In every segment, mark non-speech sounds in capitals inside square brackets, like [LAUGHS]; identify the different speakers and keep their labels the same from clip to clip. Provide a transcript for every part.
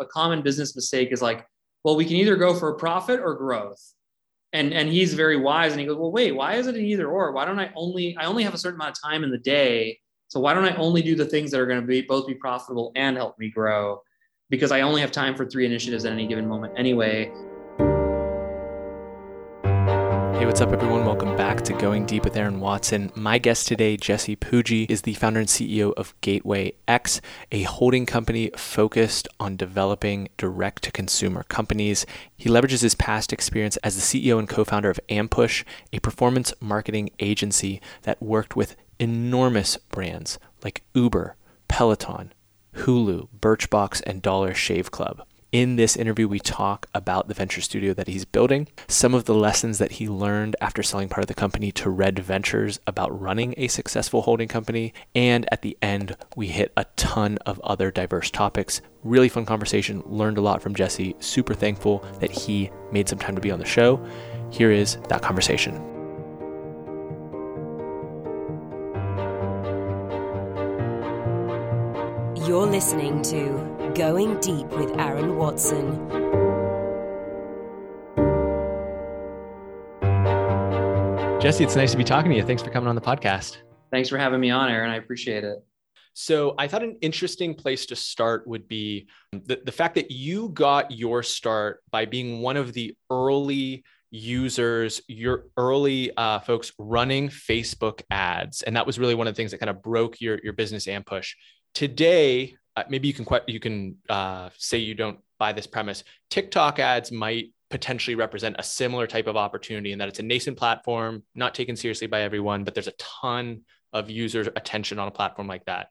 Speaker 1: a common business mistake is like, well, we can either go for a profit or growth. And, and he's very wise and he goes, well, wait, why is it an either or? Why don't I only, I only have a certain amount of time in the day. So why don't I only do the things that are going to be both be profitable and help me grow? Because I only have time for three initiatives at any given moment anyway.
Speaker 2: Hey, what's up, everyone? Welcome back to Going Deep with Aaron Watson. My guest today, Jesse Pujji, is the founder and CEO of Gateway X, a holding company focused on developing direct to consumer companies. He leverages his past experience as the CEO and co founder of Ampush, a performance marketing agency that worked with enormous brands like Uber, Peloton, Hulu, Birchbox, and Dollar Shave Club. In this interview, we talk about the venture studio that he's building, some of the lessons that he learned after selling part of the company to Red Ventures about running a successful holding company. And at the end, we hit a ton of other diverse topics. Really fun conversation. Learned a lot from Jesse. Super thankful that he made some time to be on the show. Here is that conversation.
Speaker 3: You're listening to Going Deep with Aaron Watson.
Speaker 2: Jesse, it's nice to be talking to you. Thanks for coming on the podcast.
Speaker 1: Thanks for having me on, Aaron. I appreciate it.
Speaker 2: So, I thought an interesting place to start would be the, the fact that you got your start by being one of the early users, your early uh, folks running Facebook ads. And that was really one of the things that kind of broke your, your business Ampush. Today, maybe you can you can uh, say you don't buy this premise. TikTok ads might potentially represent a similar type of opportunity in that it's a nascent platform, not taken seriously by everyone, but there's a ton of user attention on a platform like that.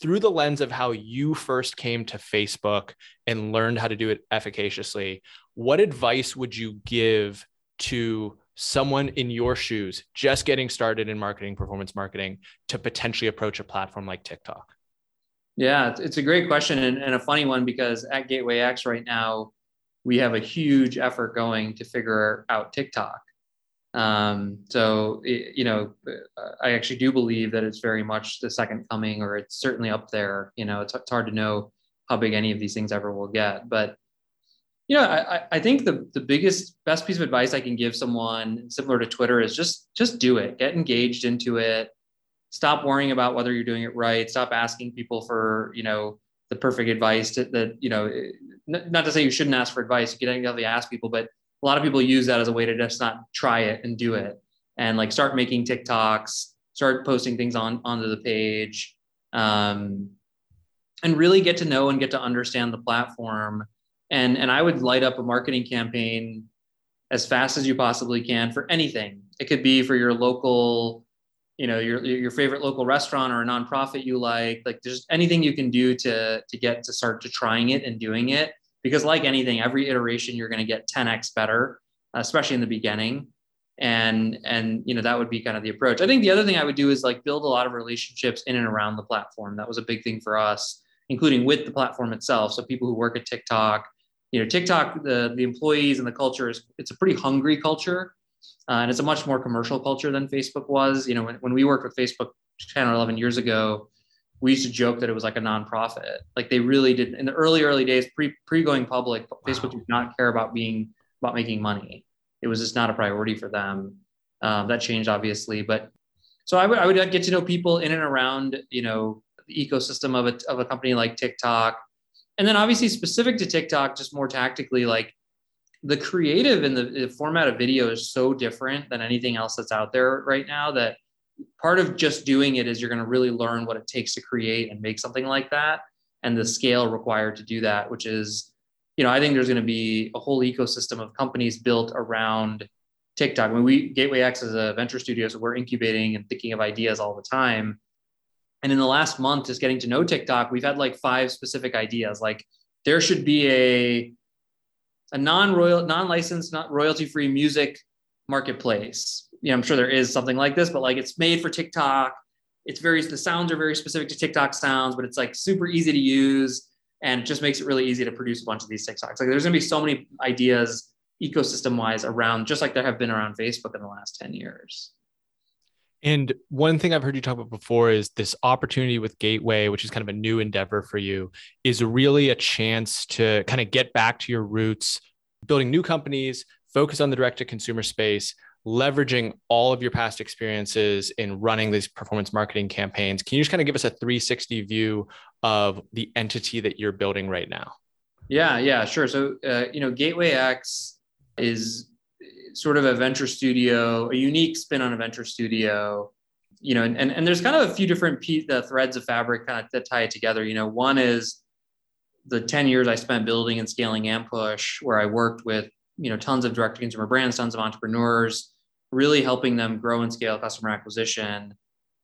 Speaker 2: Through the lens of how you first came to Facebook and learned how to do it efficaciously, what advice would you give to someone in your shoes just getting started in marketing, performance marketing, to potentially approach a platform like TikTok?
Speaker 1: Yeah, it's a great question and, and, a funny one because at Gateway X right now, we have a huge effort going to figure out TikTok. Um, so, it, you know, I actually do believe that it's very much the second coming, or it's certainly up there. You know, it's, it's hard to know how big any of these things ever will get. But, you know, I, I think the, the biggest, best piece of advice I can give someone similar to Twitter is just, just do it, get engaged into it stop worrying about whether you're doing it right. Stop asking people for you know the perfect advice to, that you know not to say you shouldn't ask for advice you can definitely ask people but a lot of people use that as a way to just not try it and do it. And like start making tiktoks start posting things on onto the page um, and really get to know and get to understand the platform. And and i would light up a marketing campaign as fast as you possibly can for anything. It could be for your local you know your your favorite local restaurant or a nonprofit you like like there's anything you can do to to get to start to trying it and doing it. Because like anything every iteration you're going to get 10x better especially in the beginning. And and you know that would be kind of the approach. I think the other thing i would do is like build a lot of relationships in and around the platform. That was a big thing for us including with the platform itself. So people who work at tiktok you know tiktok the the employees and the culture is it's a pretty hungry culture uh, and it's a much more commercial culture than Facebook was. You know, when, when we worked with Facebook 10 or 11 years ago, we used to joke that it was like a nonprofit. Like they really did in the early, early days, pre pre going public, wow. Facebook did not care about being about making money. It was just not a priority for them. Um, that changed obviously, but so I would I would get to know people in and around you know the ecosystem of a of a company like TikTok, and then obviously specific to TikTok, just more tactically like the creative and the, the, format of video is so different than anything else that's out there right now that part of just doing it is you're going to really learn what it takes to create and make something like that and the scale required to do that which is you know i think there's going to be a whole ecosystem of companies built around tiktok. I mean, we gateway x is a venture studio so we're incubating and thinking of ideas all the time. And in the last month just getting to know tiktok we've had like five specific ideas. Like there should be a a non-royal, non-licensed, not royalty-free music marketplace. You know, I'm sure there is something like this, but like it's made for TikTok. It's very the sounds are very specific to TikTok sounds, but it's like super easy to use and just makes it really easy to produce a bunch of these TikToks. Like there's gonna be so many ideas ecosystem wise around, just like there have been around Facebook in the last 10 years.
Speaker 2: And one thing I've heard you talk about before is this opportunity with Gateway, which is kind of a new endeavor for you, is really a chance to kind of get back to your roots, building new companies, focus on the direct to consumer space, leveraging all of your past experiences in running these performance marketing campaigns. Can you just kind of give us a 360 view of the entity that you're building right now?
Speaker 1: Yeah, yeah, sure. So, uh, you know, Gateway X is sort of a venture studio, a unique spin on a venture studio. You know, and, and, and there's kind of a few different the threads of fabric kind of that tie it together. You know, one is the 10 years I spent building and scaling Ampush, where I worked with, you know, tons of direct to consumer brands, tons of entrepreneurs, really helping them grow and scale customer acquisition.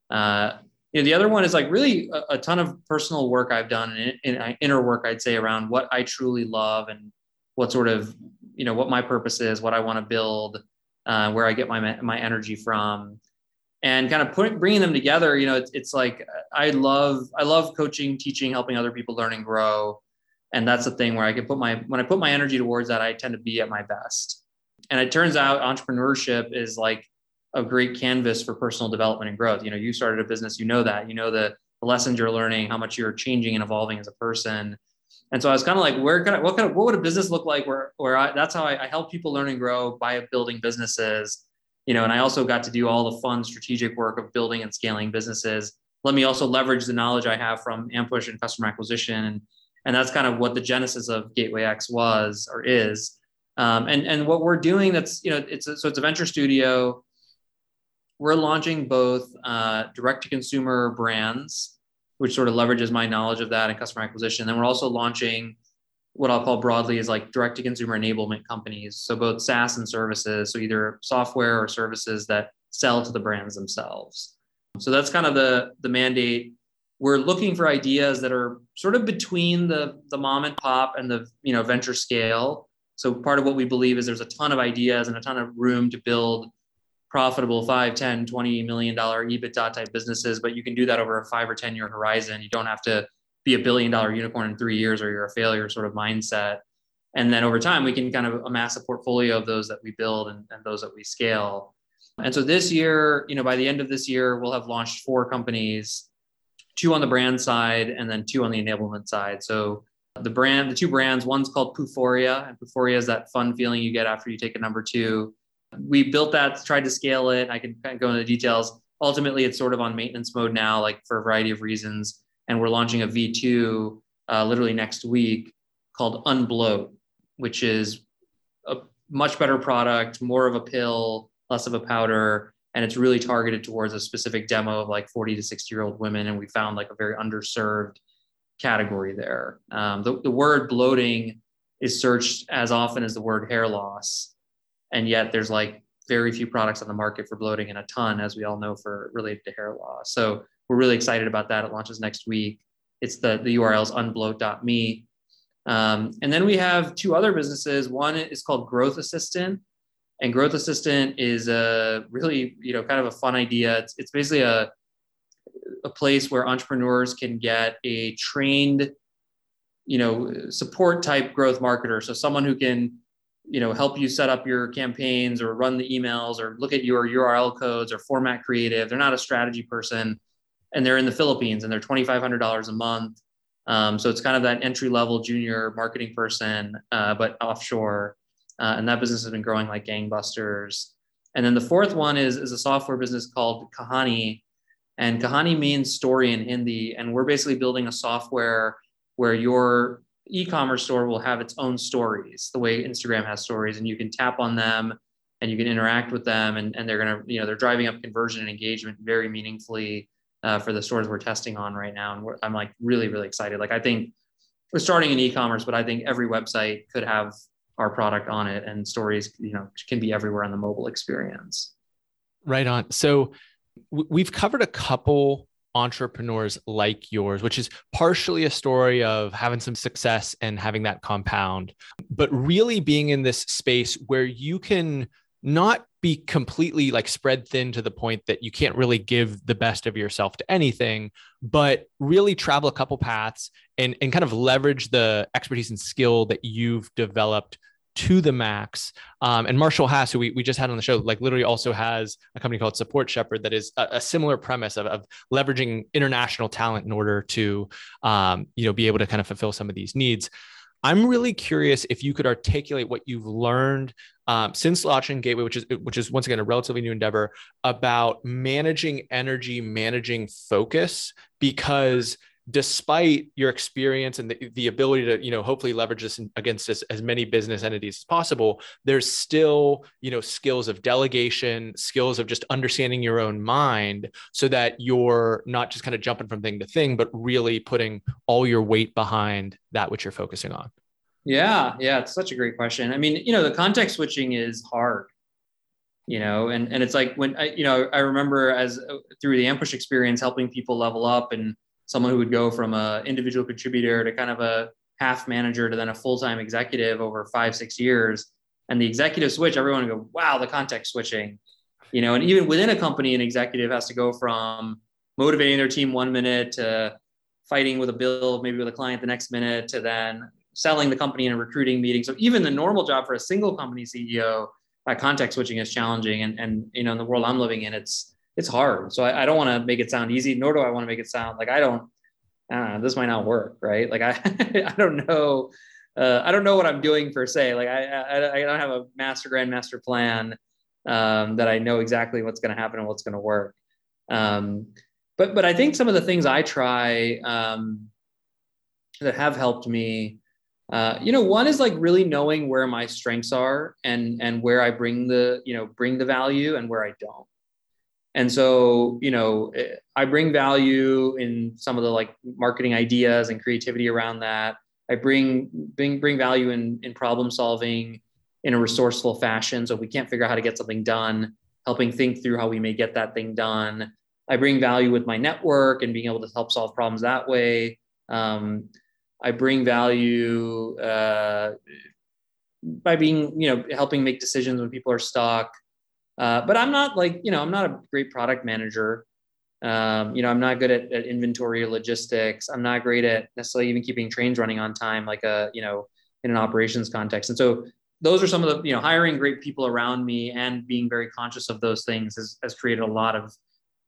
Speaker 1: Uh, you know, the other one is like really a, a ton of personal work I've done in, in, inner work, I'd say, around what I truly love and what sort of, you know, what my purpose is, what I want to build, uh, where I get my my energy from, and kind of put, bringing them together. You know, it's, it's like I love I love coaching, teaching, helping other people learn and grow, and that's the thing where I can put my when I put my energy towards that, I tend to be at my best. And it turns out entrepreneurship is like a great canvas for personal development and growth. You know, you started a business, you know that, you know the, the lessons you're learning, how much you're changing and evolving as a person. And so I was kind of like, where can I, what kind of, what would a business look like where, where I, that's how I, I help people learn and grow by building businesses, you know, and I also got to do all the fun strategic work of building and scaling businesses. Let me also leverage the knowledge I have from Ampush and customer acquisition. And, and that's kind of what the genesis of Gateway X was or is. Um, and and what we're doing that's you know it's a, so it's a venture studio. We're launching both uh, direct to consumer brands, which sort of leverages my knowledge of that and customer acquisition. Then we're also launching what I'll call broadly is like direct to consumer enablement companies. So both SaaS and services, so either software or services that sell to the brands themselves. So that's kind of the the mandate. We're looking for ideas that are sort of between the the mom and pop and the you know venture scale so part of what we believe is there's a ton of ideas and a ton of room to build profitable 5, 10, 20 million dollar EBITDA type businesses, but you can do that over a five or 10 year horizon. You don't have to be a billion dollar unicorn in three years or you're a failure sort of mindset. And then over time, we can kind of amass a portfolio of those that we build and, and those that we scale. And so this year, you know, by the end of this year, we'll have launched four companies, two on the brand side and then two on the enablement side. So the brand, the two brands, one's called Pooforia and Pooforia is that fun feeling you get after you take a number two. We built that, tried to scale it. I can kind of go into the details. Ultimately, it's sort of on maintenance mode now, like for a variety of reasons. And we're launching a V2 uh, literally next week called Unbloat, which is a much better product, more of a pill, less of a powder. And it's really targeted towards a specific demo of like 40 to 60 year old women. And we found like a very underserved category there. Um, the, the word bloating is searched as often as the word hair loss. And yet there's like very few products on the market for bloating and a ton, as we all know, for related to hair loss. So we're really excited about that. It launches next week. It's the, the URL is unbloat.me. Um, and then we have two other businesses. One is called Growth Assistant. And Growth Assistant is a really, you know, kind of a fun idea. It's, it's basically a, a place where entrepreneurs can get a trained you know support type growth marketer so someone who can you know help you set up your campaigns or run the emails or look at your url codes or format creative. They're not a strategy person and they're in the philippines and they're $2500 a month. Um, so it's kind of that entry level junior marketing person uh, but offshore. Uh, and that business has been growing like gangbusters. And then the fourth one is, is a software business called kahani. And Kahani means story in Hindi. And we're basically building a software where your e-commerce store will have its own stories, the way Instagram has stories, and you can tap on them and you can interact with them and, and they're going to, you know, they're driving up conversion and engagement very meaningfully uh, for the stores we're testing on right now. And I'm like really, really excited. Like I think we're starting in e-commerce, but I think every website could have our product on it and stories, you know, can be everywhere on the mobile experience.
Speaker 2: Right on. So we've covered a couple entrepreneurs like yours, which is partially a story of having some success and having that compound, but really being in this space where you can not be completely like spread thin to the point that you can't really give the best of yourself to anything, but really travel a couple paths and, and kind of leverage the expertise and skill that you've developed to the max. Um, and Marshall Haas, who we, we just had on the show, like literally also has a company called Support Shepherd that is a, a similar premise of, of, leveraging international talent in order to, um, you know, be able to kind of fulfill some of these needs. I'm really curious if you could articulate what you've learned um, since launching Gateway, which is which is once again a relatively new endeavor, about managing energy, managing focus, because despite your experience and the, the ability to you know hopefully leverage this against as, many business entities as possible there's still you know skills of delegation skills of just understanding your own mind so that you're not just kind of jumping from thing to thing but really putting all your weight behind that which you're focusing on.
Speaker 1: Yeah yeah it's such a great question. I mean you know the context switching is hard you know and and it's like when i you know i remember as uh, through the Ampush experience helping people level up and someone who would go from a individual contributor to kind of a half manager to then a full-time executive over five six years. And the executive switch everyone go wow the context switching. You know and even within a company an executive has to go from motivating their team one minute to fighting with a bill maybe with a client the next minute to then selling the company in a recruiting meeting. So even the normal job for a single company ceo that context switching is challenging. And and you know in the world i'm living in it's it's hard. So I, I don't want to make it sound easy, nor do I want to make it sound like I don't. Uh, this might not work, right? Like I, [LAUGHS] I don't know. Uh, I don't know what I'm doing per se. Like I, I, I don't have a master grandmaster plan um, that I know exactly what's going to happen and what's going to work. Um, but but I think some of the things I try um, that have helped me, uh, you know, one is like really knowing where my strengths are and and where I bring the you know bring the value and where I don't and so you know eh, i bring value in some of the like marketing ideas and creativity around that. I bring bring bring value in in problem solving in a resourceful fashion. So if we can't figure out how to get something done helping think through how we may get that thing done. I bring value with my network and being able to help solve problems that way. Um, i bring value uh, by being you know helping make decisions when people are stuck uh, but I'm not like, you know, I'm not a great product manager. Um, you know, I'm not good at, at, inventory or logistics. I'm not great at necessarily even keeping trains running on time, like a, you know, in an operations context. And so those are some of the, you know, hiring great people around me and being very conscious of those things has, has created a lot of,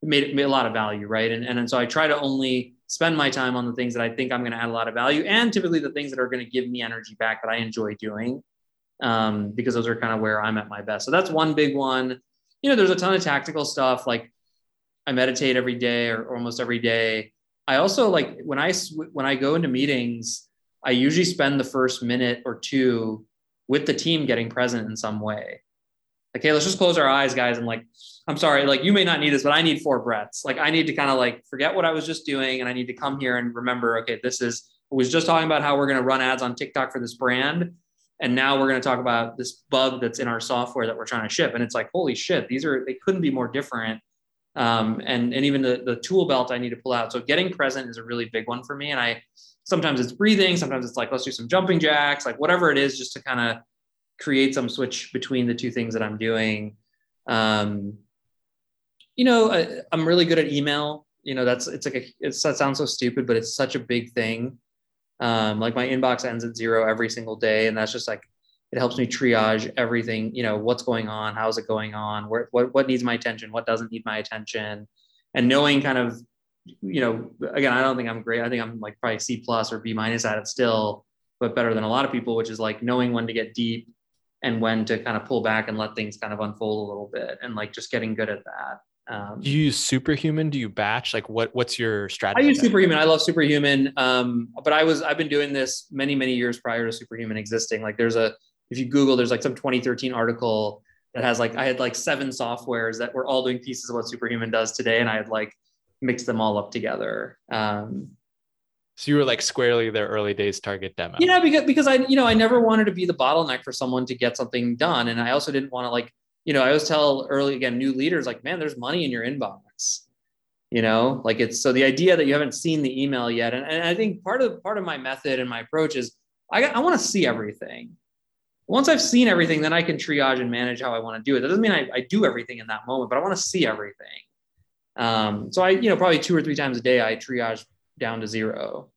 Speaker 1: made, made a lot of value. Right. And, and, and so I try to only spend my time on the things that I think I'm going to add a lot of value and typically the things that are going to give me energy back that I enjoy doing um, because those are kind of where I'm at my best. So that's one big one. You know, there's a ton of tactical stuff like I meditate every day or almost every day. I also like when I when I go into meetings, I usually spend the first minute or two with the team getting present in some way. Hey, let's just close our eyes, guys, and like, I'm sorry, like you may not need this, but I need four breaths. Like, I need to kind of like forget what I was just doing, and I need to come here and remember, okay, this is. I was just talking about how we're going to run ads on TikTok for this brand and now we're going to talk about this bug that's in our software that we're trying to ship. And it's like holy shit these are they couldn't be more different. Um, and and even the, the tool belt i need to pull out. So getting present is a really big one for me. And i sometimes it's breathing sometimes it's like let's do some jumping jacks like whatever it is just to kind of create some switch between the two things that i'm doing. Um, you know I, i'm really good at email. You know that's it's like a it's, that sounds so stupid but it's such a big thing um, like my inbox ends at zero every single day, and that's just like it helps me triage everything. You know, what's going on, how's it going on, where what what needs my attention, what doesn't need my attention, and knowing kind of, you know, again, I don't think I'm great. I think I'm like probably C plus or B minus at it still, but better than a lot of people, which is like knowing when to get deep and when to kind of pull back and let things kind of unfold a little bit, and like just getting good at that.
Speaker 2: Um, do you use superhuman? Do you batch? Like what, what's your strategy?
Speaker 1: I use superhuman. I love superhuman. Um, but I was, I've been doing this many, many years prior to superhuman existing. Like there's a, if you Google, there's like some 2013 article that has like, I had like seven softwares that were all doing pieces of what superhuman does today. And I had like mixed them all up together. Um,
Speaker 2: so you were like squarely their early days target demo.
Speaker 1: Yeah, because because I you know I never wanted to be the bottleneck for someone to get something done, and I also didn't want to like you know, I always tell early again, new leaders like, man, there's money in your inbox. You know, like it's so the idea that you haven't seen the email yet. And, and I think part of part of my method and my approach is I, I want to see everything. Once I've seen everything, then I can triage and manage how I want to do it. That doesn't mean I, I do everything in that moment, but I want to see everything. Um, so I, you know, probably two or three times a day, I triage down to zero.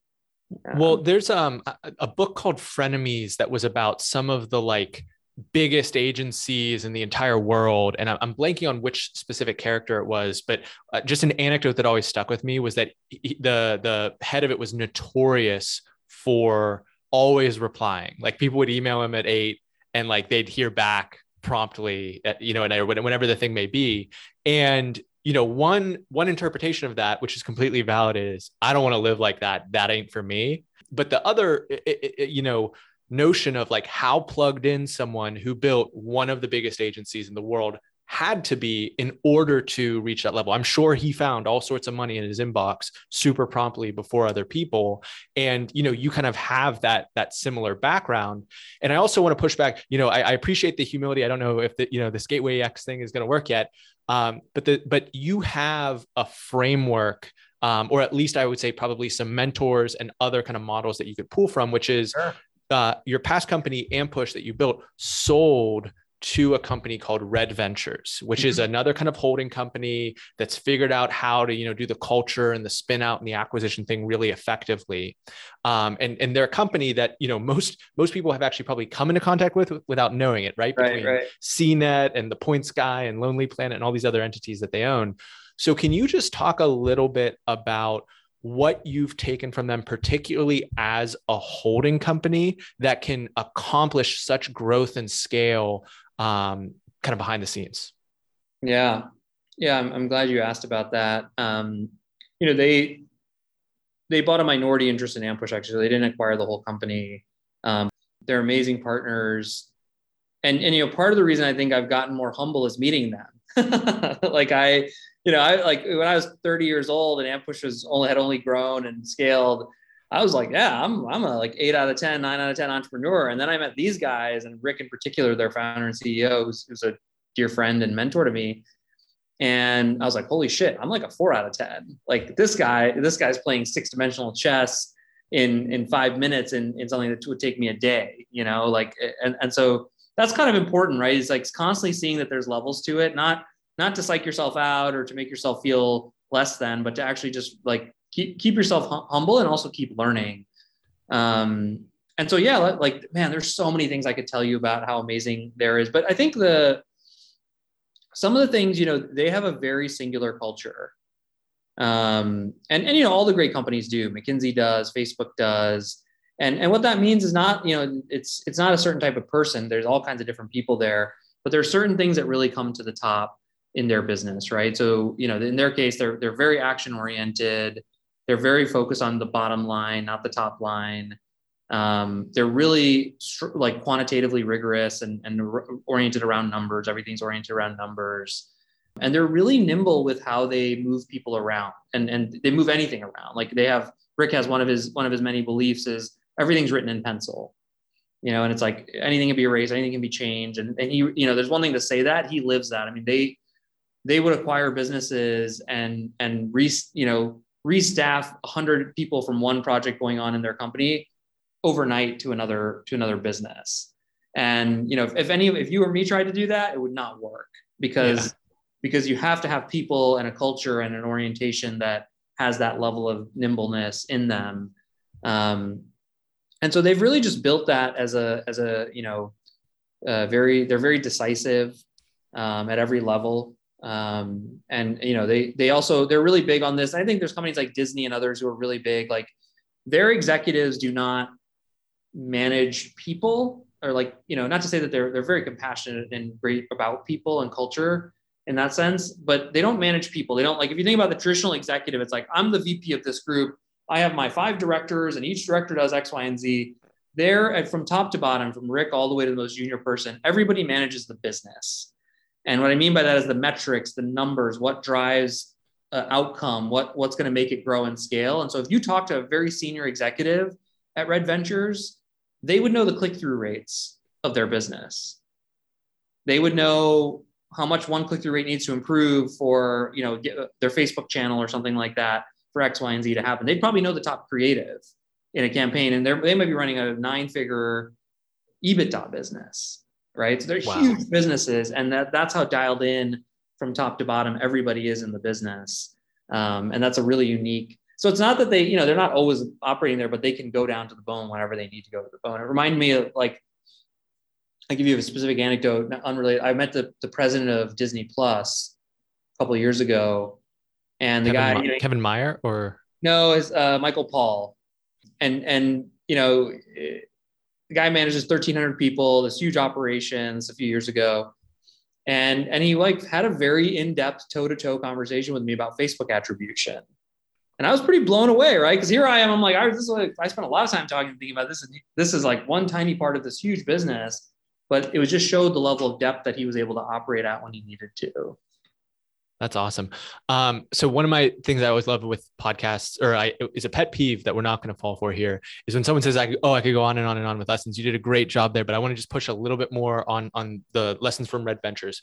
Speaker 2: well, there's um a, a book called Frenemies that was about some of the like biggest agencies in the entire world and i'm blanking on which specific character it was but uh, just an anecdote that always stuck with me was that he, the the head of it was notorious for always replying. Like people would email him at 8 and like they'd hear back promptly at, you know and whenever the thing may be. And you know one one interpretation of that which is completely valid is i don't want to live like that. That ain't for me. But the other it, it, you know notion of like how plugged in someone who built one of the biggest agencies in the world had to be in order to reach that level. I'm sure he found all sorts of money in his inbox super promptly before other people. And you know you kind of have that that similar background. And I also want to push back you know I, I appreciate the humility. I don't know if the you know this gateway X thing is going to work yet. Um, but the but you have a framework um, or at least I would say probably some mentors and other kind of models that you could pull from which is sure uh, your past company Ampush that you built sold to a company called Red Ventures, which mm-hmm. is another kind of holding company that's figured out how to, you know, do the culture and the spin out and the acquisition thing really effectively. Um, and, and they're a company that, you know, most, most people have actually probably come into contact with without knowing it, right?
Speaker 1: right Between right.
Speaker 2: CNET and the Points Guy and Lonely Planet and all these other entities that they own. So can you just talk a little bit about what you've taken from them, particularly as a holding company that can accomplish such growth and scale um, kind of behind the scenes.
Speaker 1: Yeah. Yeah. I'm, I'm glad you asked about that. Um, you know, they, they bought a minority interest in Ampush actually. They didn't acquire the whole company. Um, they're amazing partners. And, and, you know, part of the reason I think I've gotten more humble is meeting them. [LAUGHS] like I, you know, I like when I was 30 years old and Ampush was only had only grown and scaled. I was like, yeah, I'm I'm a like eight out of 10, nine out of 10 entrepreneur. And then I met these guys and Rick in particular, their founder and CEO, who's, who's a dear friend and mentor to me. And I was like, holy shit, I'm like a four out of 10. Like this guy, this guy's playing six dimensional chess in in five minutes in, in something that would take me a day, you know, like and, and so that's kind of important, right? It's like constantly seeing that there's levels to it, not not to psych yourself out or to make yourself feel less than, but to actually just like keep keep yourself hum- humble and also keep learning. Um, and so yeah, like man, there's so many things I could tell you about how amazing there is. But I think the some of the things, you know, they have a very singular culture. Um, and, and you know, all the great companies do. McKinsey does, Facebook does. And, and what that means is not, you know, it's it's not a certain type of person. There's all kinds of different people there, but there are certain things that really come to the top in their business, right? So, you know, in their case, they're they're very action oriented. They're very focused on the bottom line, not the top line. Um, they're really like quantitatively rigorous and, and oriented around numbers. Everything's oriented around numbers. And they're really nimble with how they move people around and, and they move anything around. Like they have, Rick has one of his, one of his many beliefs is everything's written in pencil, you know, and it's like anything can be erased, anything can be changed. And, and he, you know, there's one thing to say that he lives that. I mean, they, they would acquire businesses and and re, you know restaff 100 people from one project going on in their company overnight to another to another business. And you know if, if any if you or me tried to do that it would not work because yeah. because you have to have people and a culture and an orientation that has that level of nimbleness in them. Um, and so they've really just built that as a as a you know uh, very they're very decisive um, at every level um, and you know they they also they're really big on this. I think there's companies like disney and others who are really big. Like their executives do not manage people or like you know not to say that they're they're very compassionate and great about people and culture in that sense but they don't manage people. They don't like if you think about the traditional executive it's like i'm the vp of this group. I have my five directors and each director does x y and z. There from top to bottom from rick all the way to the most junior person everybody manages the business and what I mean by that is the metrics, the numbers, what drives uh, outcome, what, what's going to make it grow and scale. And so if you talk to a very senior executive at Red Ventures, they would know the click through rates of their business. They would know how much one click through rate needs to improve for you know their Facebook channel or something like that for X, Y, and Z to happen. They'd probably know the top creative in a campaign, and they might be running a nine figure EBITDA business right? So they're wow. huge businesses, and that that's how dialed in from top to bottom everybody is in the business, um, and that's a really unique so it's not that they, you know, they're not always operating there, but they can go down to the bone whenever they need to go to the bone. It reminded me of like, I give you a specific anecdote, unrelated. I met the, the president of Disney Plus a couple of years ago, and the
Speaker 2: Kevin,
Speaker 1: guy, you know,
Speaker 2: Kevin Mayer, or
Speaker 1: no, is uh, Michael Paul, and and you know, the guy manages 1,300 people, this huge operations a few years ago, and and he like had a very in-depth toe-to-toe conversation with me about Facebook attribution and I was pretty blown away, right? Because here I am, I'm like, I, this is like, I spent a lot of time talking, and thinking about this, and this is like one tiny part of this huge business, but it was just showed the level of depth that he was able to operate at when he needed to.
Speaker 2: That's awesome. Um, so one of my things I always love with podcasts, or I is a pet peeve that we're not going to fall for here, is when someone says, "I oh, I could go on and on and on with lessons." You did a great job there, but I want to just push a little bit more on on the lessons from Red Ventures.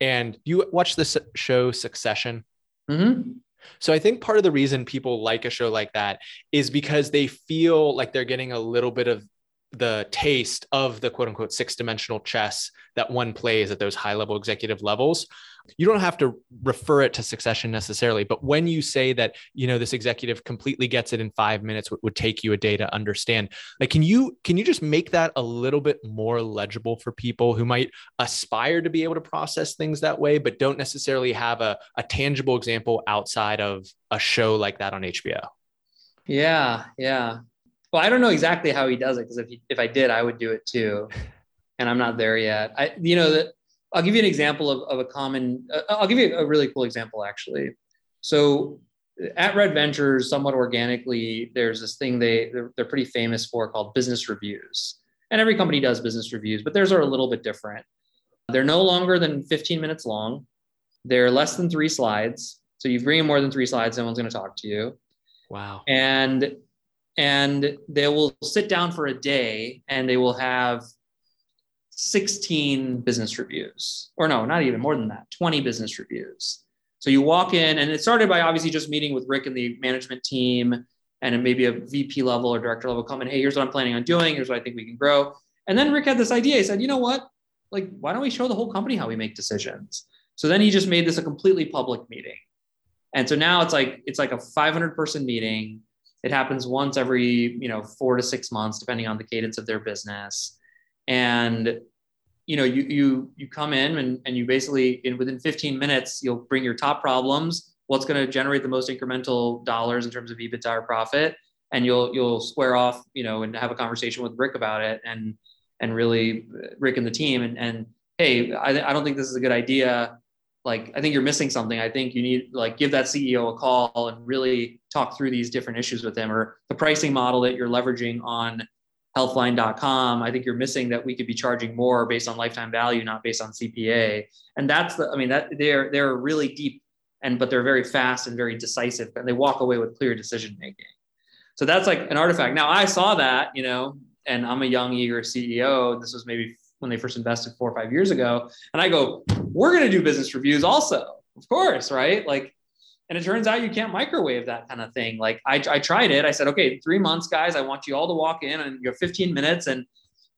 Speaker 2: And you watch this show Succession?
Speaker 1: Mm-hmm.
Speaker 2: So I think part of the reason people like a show like that is because they feel like they're getting a little bit of the taste of the quote unquote six dimensional chess that one plays at those high level executive levels. You don't have to refer it to succession necessarily but when you say that you know this executive completely gets it in five minutes what would take you a day to understand. Like can you can you just make that a little bit more legible for people who might aspire to be able to process things that way but don't necessarily have a, a tangible example outside of a show like that on hbo
Speaker 1: yeah yeah well i don't know exactly how he does it because if, if i did i would do it too [LAUGHS] and i'm not there yet i you know that I'll give you an example of, of a common, uh, I'll give you a really cool example actually. So at Red Ventures, somewhat organically, there's this thing they, they're, they're pretty famous for called business reviews. And every company does business reviews, but theirs are a little bit different. They're no longer than 15 minutes long. They're less than three slides. So you bring in more than three slides, someone's going to talk to you.
Speaker 2: Wow.
Speaker 1: And and they will sit down for a day and they will have 16 business reviews, or no, not even more than that, 20 business reviews. So you walk in, and it started by obviously just meeting with Rick and the management team, and maybe a VP level or director level come in. Hey, here's what I'm planning on doing. Here's what I think we can grow. And then Rick had this idea. He said, you know what? Like, why don't we show the whole company how we make decisions? So then he just made this a completely public meeting. And so now it's like it's like a 500 person meeting. It happens once every you know four to six months, depending on the cadence of their business. And you know you you you come in and, and you basically in within 15 minutes you'll bring your top problems what's going to generate the most incremental dollars in terms of ebitda or profit and you'll you'll square off you know and have a conversation with rick about it and and really rick and the team and and hey i, I don't think this is a good idea like i think you're missing something i think you need like give that ceo a call and really talk through these different issues with them or the pricing model that you're leveraging on healthline.com, I think you're missing that we could be charging more based on lifetime value, not based on CPA. And that's the, I mean, that they're they're really deep and but they're very fast and very decisive and they walk away with clear decision making. So that's like an artifact. Now I saw that, you know, and I'm a young, eager CEO. This was maybe when they first invested four or five years ago. And I go, we're going to do business reviews also, of course, right? Like and it turns out you can't microwave that kind of thing. Like I, I tried it. I said, okay, three months, guys. I want you all to walk in and you have 15 minutes. And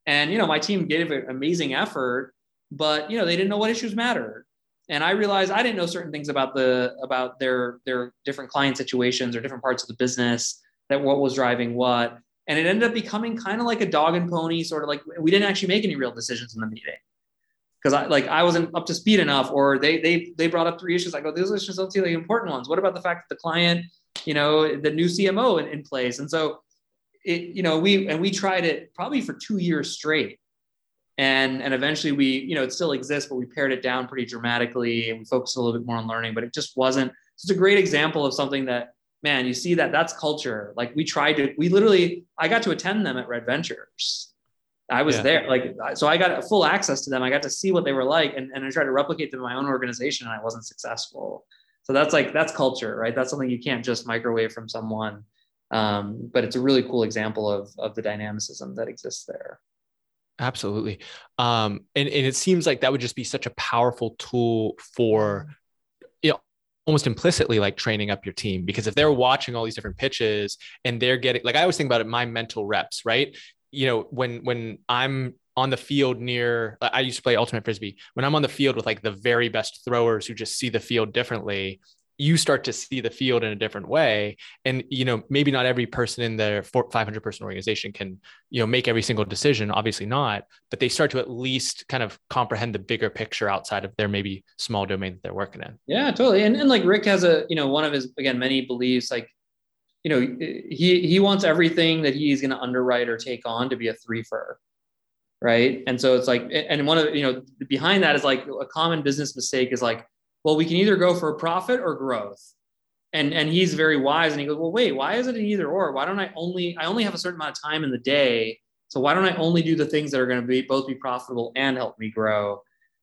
Speaker 1: and you know, my team gave an amazing effort, but you know, they didn't know what issues mattered. And I realized I didn't know certain things about the about their their different client situations or different parts of the business that what was driving what. And it ended up becoming kind of like a dog and pony, sort of like we didn't actually make any real decisions in the meeting because I like I wasn't up to speed enough, or they they they brought up three issues. I go, those issues don't seem like oh, important ones. What about the fact that the client, you know, the new CMO in, in place? And so it, you know, we and we tried it probably for two years straight. And and eventually we, you know, it still exists, but we pared it down pretty dramatically and we focused a little bit more on learning, but it just wasn't it's a great example of something that man, you see that that's culture. Like we tried to, we literally, I got to attend them at Red Ventures I was yeah. there. Like, so I got full access to them. I got to see what they were like and, and I tried to replicate them in my own organization and I wasn't successful. So that's like, that's culture, right? That's something you can't just microwave from someone. Um, but it's a really cool example of, of the dynamicism that exists there.
Speaker 2: Absolutely. Um, and, and it seems like that would just be such a powerful tool for you know, almost implicitly like training up your team because if they're watching all these different pitches and they're getting like I always think about it, my mental reps, right? you know, when when I'm on the field near I used to play ultimate frisbee. When I'm on the field with like the very best throwers who just see the field differently, you start to see the field in a different way. And you know maybe not every person in their 500 person organization can you know make every single decision obviously not but they start to at least kind of comprehend the bigger picture outside of their maybe small domain that they're working in.
Speaker 1: Yeah totally. And, and like rick has a you know one of his again many beliefs like you know he he wants everything that he's going to underwrite or take on to be a three for right? And so it's like and one of you know behind that is like a common business mistake is like well, we can either go for a profit or growth. And, and he's very wise and he goes, well, wait, why is it an either or? Why don't I only, I only have a certain amount of time in the day. So why don't I only do the things that are going to be both be profitable and help me grow?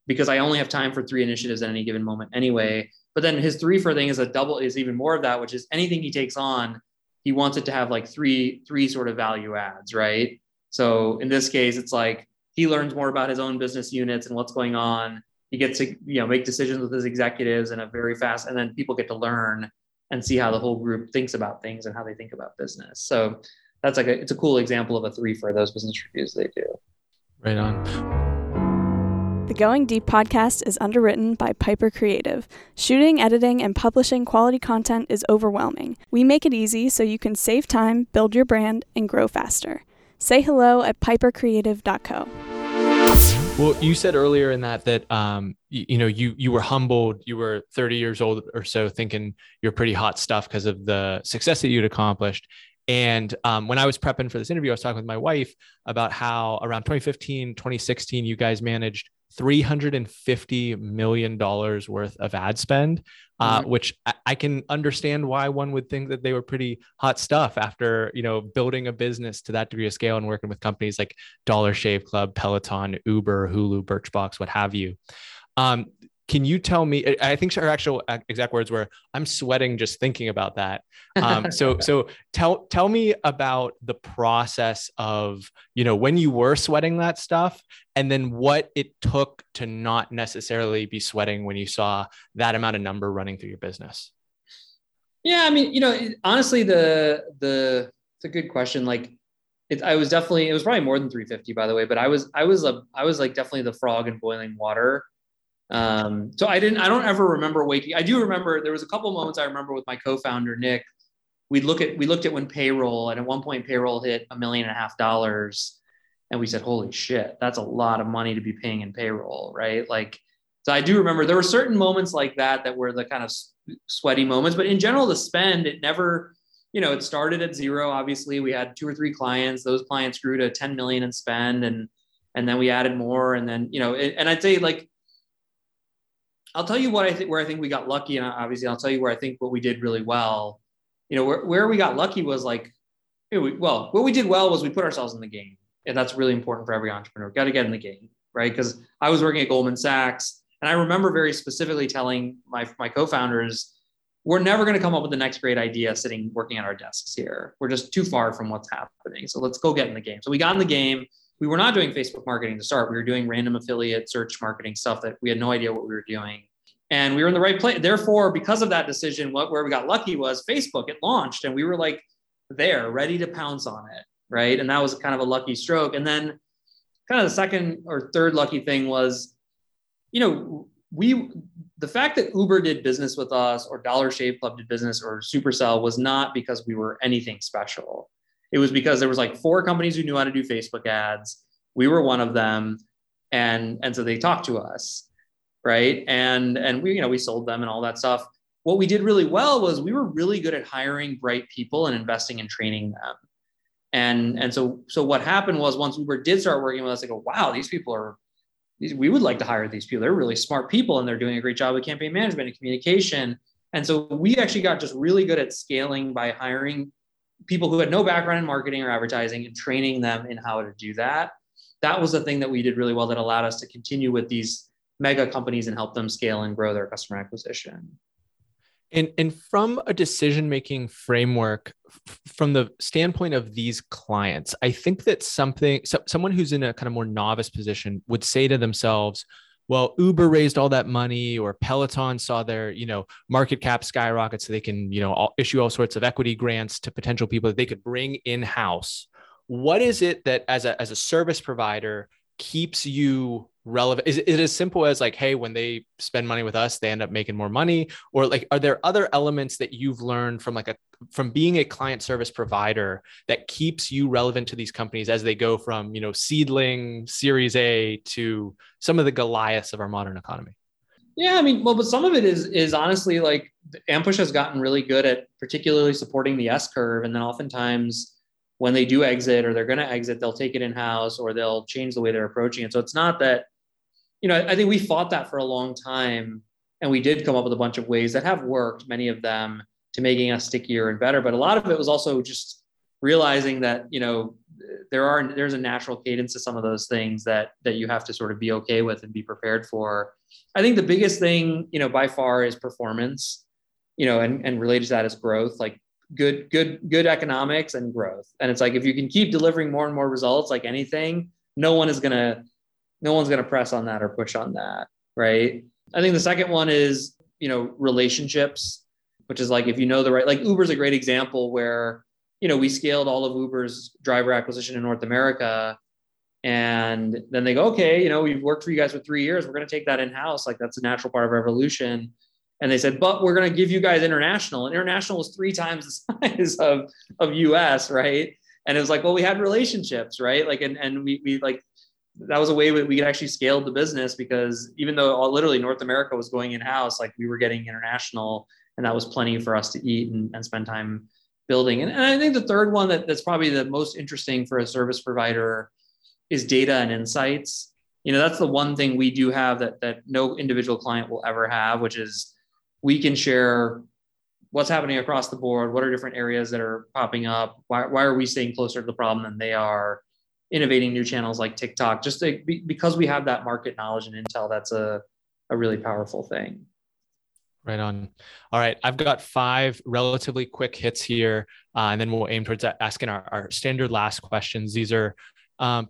Speaker 1: Because I only have time for three initiatives at any given moment anyway. But then his three for thing is a double is even more of that, which is anything he takes on, he wants it to have like three, three sort of value adds, right? So in this case, it's like he learns more about his own business units and what's going on he gets to you know make decisions with his executives in a very fast and then people get to learn and see how the whole group thinks about things and how they think about business so that's like a it's a cool example of a three for those business reviews they do
Speaker 2: right on
Speaker 4: the Going Deep podcast is underwritten by Piper Creative. Shooting, editing, and publishing quality content is overwhelming. We make it easy so you can save time, build your brand, and grow faster. Say hello at pipercreative.co.
Speaker 2: Well, you said earlier in that that um, you, you, know you you were humbled. You were 30 years old or so, thinking you're pretty hot stuff because of the success that you'd accomplished. And um, when I was prepping for this interview, I was talking with my wife about how around 2015, 2016, you guys managed $350 million worth of ad spend, uh, mm-hmm. which I, I, can understand why one would think that they were pretty hot stuff after, you know, building a business to that degree of scale and working with companies like Dollar Shave Club, Peloton, Uber, Hulu, Birchbox, what have you. Um, can you tell me? I think her actual exact words were, "I'm sweating just thinking about that." Um, [LAUGHS] so, so tell tell me about the process of you know when you were sweating that stuff, and then what it took to not necessarily be sweating when you saw that amount of number running through your business.
Speaker 1: Yeah, I mean, you know, honestly, the the it's a good question. Like, it, I was definitely it was probably more than 350 by the way, but I was I was a I was like definitely the frog in boiling water um, so I didn't, I don't ever remember waking. I do remember there was a couple moments I remember with my co-founder Nick. We'd look at we looked at when payroll, and at one point payroll hit a million and a half dollars, and we said, "Holy shit, that's a lot of money to be paying in payroll, right?" Like, so I do remember there were certain moments like that that were the kind of sweaty moments, but in general, the spend it never, you know, it started at zero. Obviously, we had two or three clients; those clients grew to 10 million in spend, and and then we added more, and then you know, and I'd say like I'll tell you what I think where I think we got lucky, and obviously I'll tell you where I think what we did really well. You know, where, where we got lucky was like, well, what we did well was we put ourselves in the game, and that's really important for every entrepreneur. Got to get in the game, right? Because I was working at Goldman Sachs, and I remember very specifically telling my my co-founders, we're never going to come up with the next great idea sitting working at our desks here. We're just too far from what's happening. So let's go get in the game. So we got in the game we were not doing Facebook marketing to start. We were doing random affiliate search marketing stuff that we had no idea what we were doing. And we were in the right place. Therefore, because of that decision, what where we got lucky was Facebook, it launched and we were like there, ready to pounce on it. Right. And that was kind of a lucky stroke. And then kind of the second or third lucky thing was, you know, we the fact that Uber did business with us or Dollar Shave Club did business or Supercell was not because we were anything special. It was because there was like four companies who knew how to do Facebook ads. We were one of them, and and so they talked to us, right? And and we you know we sold them and all that stuff. What we did really well was we were really good at hiring bright people and investing in training them. And and so so what happened was once Uber did start working with us, I go, wow, these people are these, we would like to hire these people. They're really smart people and they're doing a great job with campaign management and communication. And so we actually got just really good at scaling by hiring people who had no background in marketing or advertising and training them in how to do that. That was the thing that we did really well that allowed us to continue with these mega companies and help them scale and grow their customer acquisition.
Speaker 2: And, and from a decision making framework, from the standpoint of these clients, I think that something, so, someone who's in a kind of more novice position would say to themselves, well, Uber raised all that money or Peloton saw their, you know, market cap skyrocket so they can, you know, all, issue all sorts of equity grants to potential people that they could bring in-house. What is it that as a as a service provider keeps you relevant is it as simple as like hey when they spend money with us they end up making more money? Or like are there other elements that you've learned from like a from being a client service provider that keeps you relevant to these companies as they go from you know seedling series a to some of the goliaths of our modern economy?
Speaker 1: Yeah i mean well but some of it is is honestly like ampush has gotten really good at particularly supporting the s curve and then oftentimes when they do exit or they're going to exit they'll take it in house or they'll change the way they're approaching it. So it's not that you know, I think we fought that for a long time and we did come up with a bunch of ways that have worked, many of them to making us stickier and better. But a lot of it was also just realizing that, you know, there are there's a natural cadence to some of those things that that you have to sort of be okay with and be prepared for. I think the biggest thing, you know, by far is performance, you know, and, and related to that is growth, like good, good, good economics and growth. And it's like if you can keep delivering more and more results, like anything, no one is gonna no one's going to press on that or push on that right? I think the second one is you know relationships which is like if you know the right like uber's a great example where you know we scaled all of uber's driver acquisition in north america and then they go okay you know we've worked for you guys for three years. We're going to take that in house like that's a natural part of evolution. And they said but we're going to give you guys international. And international was three times the [LAUGHS] size of of us right? And it was like well we had relationships right? Like and and we, we like that was a way that we could actually scale the business because even though all, literally North America was going in house, like we were getting international, and that was plenty for us to eat and, and spend time building. And, and I think the third one that, that's probably the most interesting for a service provider is data and insights. You know, that's the one thing we do have that that no individual client will ever have, which is we can share what's happening across the board, what are different areas that are popping up, why, why are we staying closer to the problem than they are innovating new channels like TikTok, just to, because we have that market knowledge and intel, that's a, a really powerful thing.
Speaker 2: Right on. All right. I've got five relatively quick hits here, uh, and then we'll aim towards asking our, our standard last questions. These are um,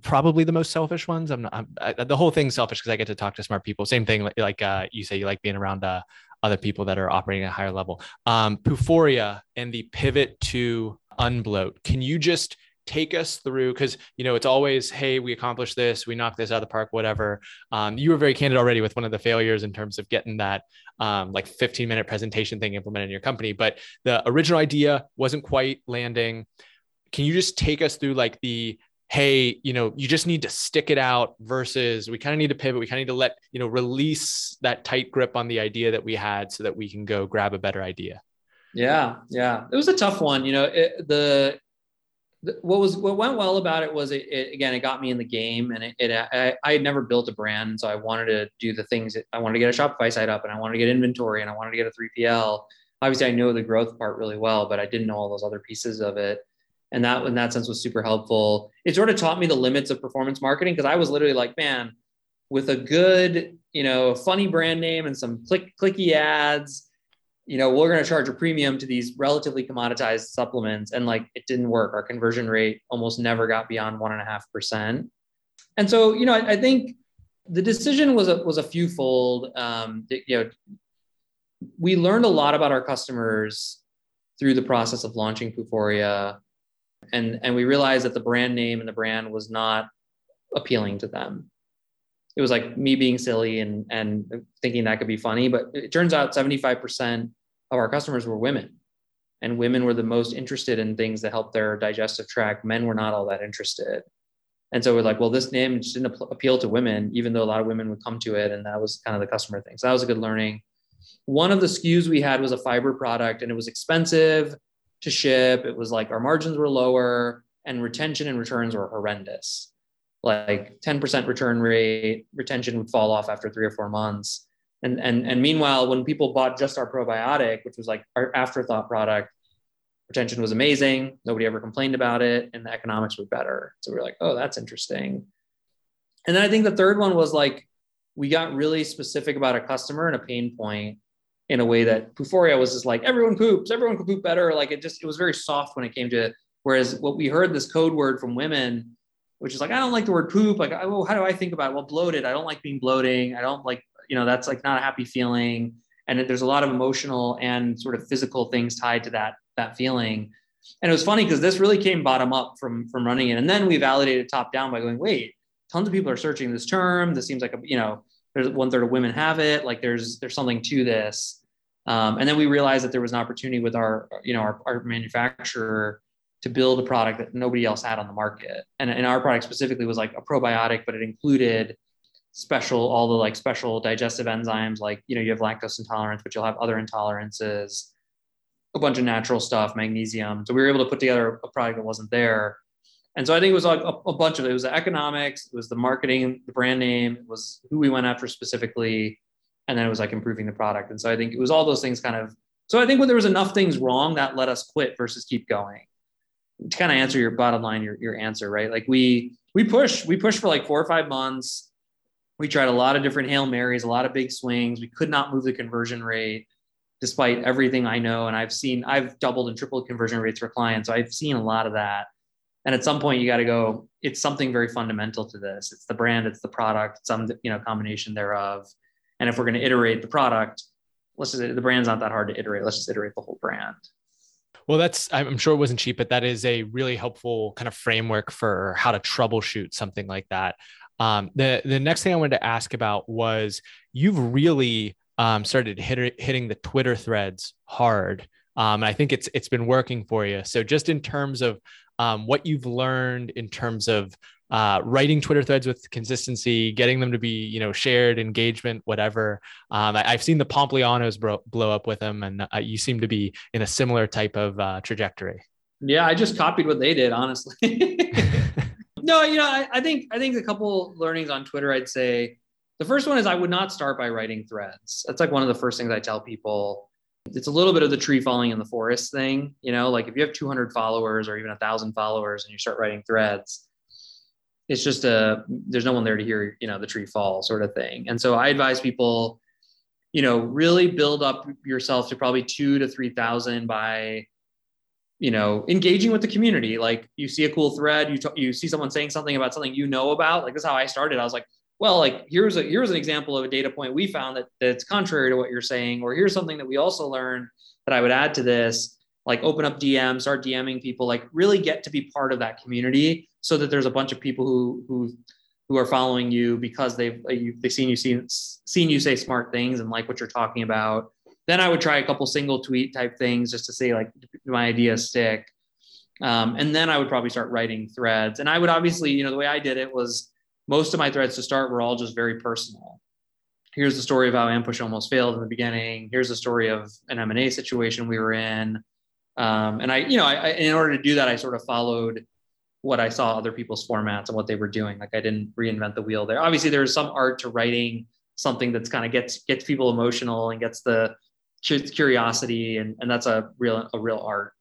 Speaker 2: probably the most selfish ones. I'm, not, I'm I, the whole thing's selfish because I get to talk to smart people. Same thing, like, like uh, you say, you like being around uh, other people that are operating at a higher level. Um, Pooforia and the pivot to unbloat. Can you just take us through because you know it's always hey we accomplished this we knocked this out of the park whatever. Um, you were very candid already with one of the failures in terms of getting that um, like 15 minute presentation thing implemented in your company but the original idea wasn't quite landing. Can you just take us through like the hey you know you just need to stick it out versus we kind of need to pivot we kind of need to let you know release that tight grip on the idea that we had so that we can go grab a better idea
Speaker 1: yeah yeah. It was a tough one you know it, the what was what went well about it was it, it, again it got me in the game and it, it I, I, had never built a brand so i wanted to do the things that, i wanted to get a shopify site up and i wanted to get inventory and i wanted to get a 3pl obviously i know the growth part really well but i didn't know all those other pieces of it. And that in that sense was super helpful. It sort of taught me the limits of performance marketing because i was literally like man with a good you know funny brand name and some click clicky ads you know, we're going to charge a premium to these relatively commoditized supplements. And like it didn't work. Our conversion rate almost never got beyond one and a half percent. And so, you know, I, I, think the decision was a, was a few fold. Um, you know, we learned a lot about our customers through the process of launching Pooforia. And, and we realized that the brand name and the brand was not appealing to them it was like me being silly and and thinking that could be funny but it turns out 75% of our customers were women. And women were the most interested in things that help their digestive tract. Men were not all that interested. And so we're like well this name didn't appeal to women even though a lot of women would come to it. And that was kind of the customer thing. So that was a good learning. One of the skus we had was a fiber product and it was expensive to ship. It was like our margins were lower and retention and returns were horrendous. Like 10% return rate retention would fall off after three or four months and, and, and meanwhile, when people bought just our probiotic, which was like our afterthought product, retention was amazing. Nobody ever complained about it, and the economics were better. So we are like, oh, that's interesting. And then I think the third one was like we got really specific about a customer and a pain point in a way that Pooforia was just like everyone poops, everyone can poop better. Like it just it was very soft when it came to. Whereas what we heard this code word from women, which is like I don't like the word poop. Like oh, how do I think about it? Well, bloated. I don't like being bloating. I don't like you know that's like not a happy feeling and there's a lot of emotional and sort of physical things tied to that that feeling and it was funny because this really came bottom up from from running it and then we validated top down by going wait tons of people are searching this term. This seems like a, you know, there's one third of women have it. Like there's there's something to this. Um, and then we realized that there was an opportunity with our, you know, our, our manufacturer to build a product that nobody else had on the market. And, and our product specifically was like a probiotic, but it included special, all the like special digestive enzymes, like, you know, you have lactose intolerance, but you'll have other intolerances, a bunch of natural stuff, magnesium. So we were able to put together a product that wasn't there. And so I think it was like a, a bunch of it. Was the economics, it was the marketing, the brand name, it was who we went after specifically, and then it was like improving the product. And so I think it was all those things kind of. So I think when there was enough things wrong, that let us quit versus keep going. To kind of answer your bottom line, your your answer, right? Like we we push we push for like four or five months. We tried a lot of different hail marys, a lot of big swings. We could not move the conversion rate despite everything I know. And I've seen, I've doubled and tripled conversion rates for clients. So I've seen a lot of that. And at some point you got to go, it's something very fundamental to this. It's the brand, it's the product, some, you know, combination thereof. And if we're going to iterate the product, let's just, the brand's not that hard to iterate. Let's just iterate the whole brand.
Speaker 2: Well, that's, I'm sure it wasn't cheap, but that is a really helpful kind of framework for how to troubleshoot something like that. Um, the, the next thing I wanted to ask about was you've really um, started hit, hitting the Twitter threads hard. Um, and I think it's it's been working for you. So just in terms of um, what you've learned in terms of uh, writing Twitter threads with consistency, getting them to be you know shared, engagement, whatever. Um, I, have seen the Pomplianos bro- blow up with them, and uh, you seem to be in a similar type of uh, trajectory.
Speaker 1: Yeah, I just copied what they did, honestly. [LAUGHS] no, you know, I, I think I think a couple learnings on Twitter. I'd say the first one is I would not start by writing threads. That's like one of the first things I tell people. It's a little bit of the tree falling in the forest thing, you know, like if you have 200 followers or even a thousand followers and you start writing threads, it's just a there's no one there to hear, you know, the tree fall sort of thing. And so I advise people, you know, really build up yourself to probably two to 3,000 by you know engaging with the community like you see a cool thread you t- you see someone saying something about something you know about like this is how i started i was like well, like here's a here's an example of a data point we found that that's contrary to what you're saying, or here's something that we also learned that I would add to this. Like open up DM, start DMing people, like really get to be part of that community, so that there's a bunch of people who who who are following you because they've they've seen you seen seen you say smart things and like what you're talking about. Then I would try a couple single tweet type things just to see like my ideas stick. Um, and then I would probably start writing threads. And I would obviously, you know, the way I did it was most of my threads to start were all just very personal. Here's the story of how Ampush almost failed in the beginning. Here's the story of an M&A situation we were in. Um, and I, you know, I, I, in order to do that, I sort of followed what I saw other people's formats and what they were doing. Like I didn't reinvent the wheel there. Obviously, there's some art to writing something that's kind of gets gets people emotional and gets the curiosity, and, and that's a real a real art.